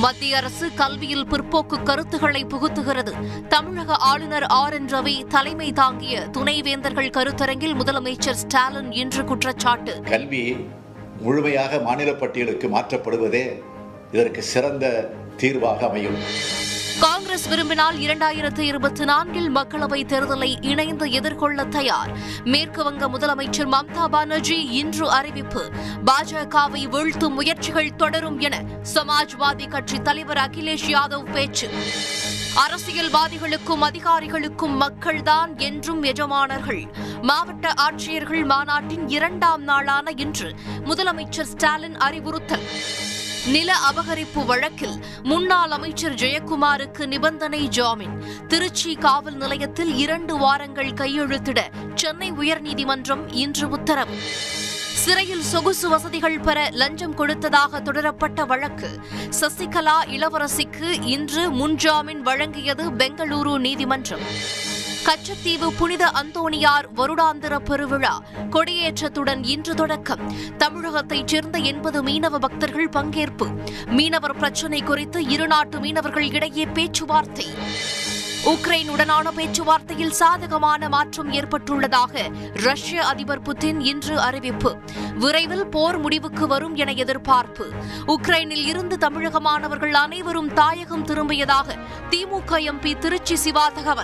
மத்திய அரசு கல்வியில் பிற்போக்கு கருத்துக்களை புகுத்துகிறது. தமிழக ஆளுநர் ஆர் என் ரவி தலைமை தாங்கிய துணைவேந்தர்கள் கருத்தரங்கில் முதலமைச்சர் ஸ்டாலின் இன்று குற்றச்சாட்டு. கல்வி முழுமையாக மாநில பட்டியலுக்கு மாற்றப்படுவதே இதற்கு சிறந்த தீர்வாக அமையும். காங்கிரஸ் விரும்பினால் இரண்டாயிரத்து இருபத்தி நான்கில் மக்களவைத் தேர்தலை இணைந்து எதிர்கொள்ள தயார். மேற்குவங்க முதலமைச்சர் மம்தா பானர்ஜி இன்று அறிவிப்பு. பாஜகவை வீழ்த்தும் முயற்சிகள் தொடரும் என சமாஜ்வாதி கட்சி தலைவர் அகிலேஷ் யாதவ் பேச்சு. அரசியல்வாதிகளுக்கும் அதிகாரிகளுக்கும் மக்கள்தான் என்றும் எஜமானர்கள். மாவட்ட ஆட்சியர்கள் மாநாட்டின் இரண்டாம் நாளான இன்று முதலமைச்சர் ஸ்டாலின் அறிவுறுத்தல். நில அபகரிப்பு வழக்கில் முன்னாள் அமைச்சர் ஜெயக்குமாருக்கு நிபந்தனை ஜாமீன். திருச்சி காவல் நிலையத்தில் இரண்டு வாரங்கள் கையெழுத்திட சென்னை உயர்நீதிமன்றம் இன்று உத்தரவு. சிறையில் சொகுசு வசதிகள் பெற லஞ்சம் கொடுத்ததாக தொடரப்பட்ட வழக்கு. சசிகலா இளவரசிக்கு இன்று முன்ஜாமீன் வழங்கியது பெங்களூரு நீதிமன்றம். கச்சத்தீவு புனித அந்தோணியார் வருடாந்திர பெருவிழா. கொடியேற்றத்துடன் இன்று தொடக்கம். தமிழகத்தைச் சேர்ந்த எண்பது மீனவ பக்தர்கள் பங்கேற்பு. மீனவர் பிரச்சினை குறித்து இருநாட்டு மீனவர்கள் இடையே பேச்சுவார்த்தை. உக்ரைனுடனான பேச்சுவார்த்தையில் சாதகமான மாற்றம் ஏற்பட்டுள்ளதாக ரஷ்ய அதிபர் புட்டின் இன்று அறிவிப்பு. விரைவில் போர் முடிவுக்கு வரும் என எதிர்பார்ப்பு. உக்ரைனில் இருந்து தமிழக மாணவர்கள் அனைவரும் தாயகம் திரும்பியதாக திமுக எம்பி திருச்சி சிவா தகவல்.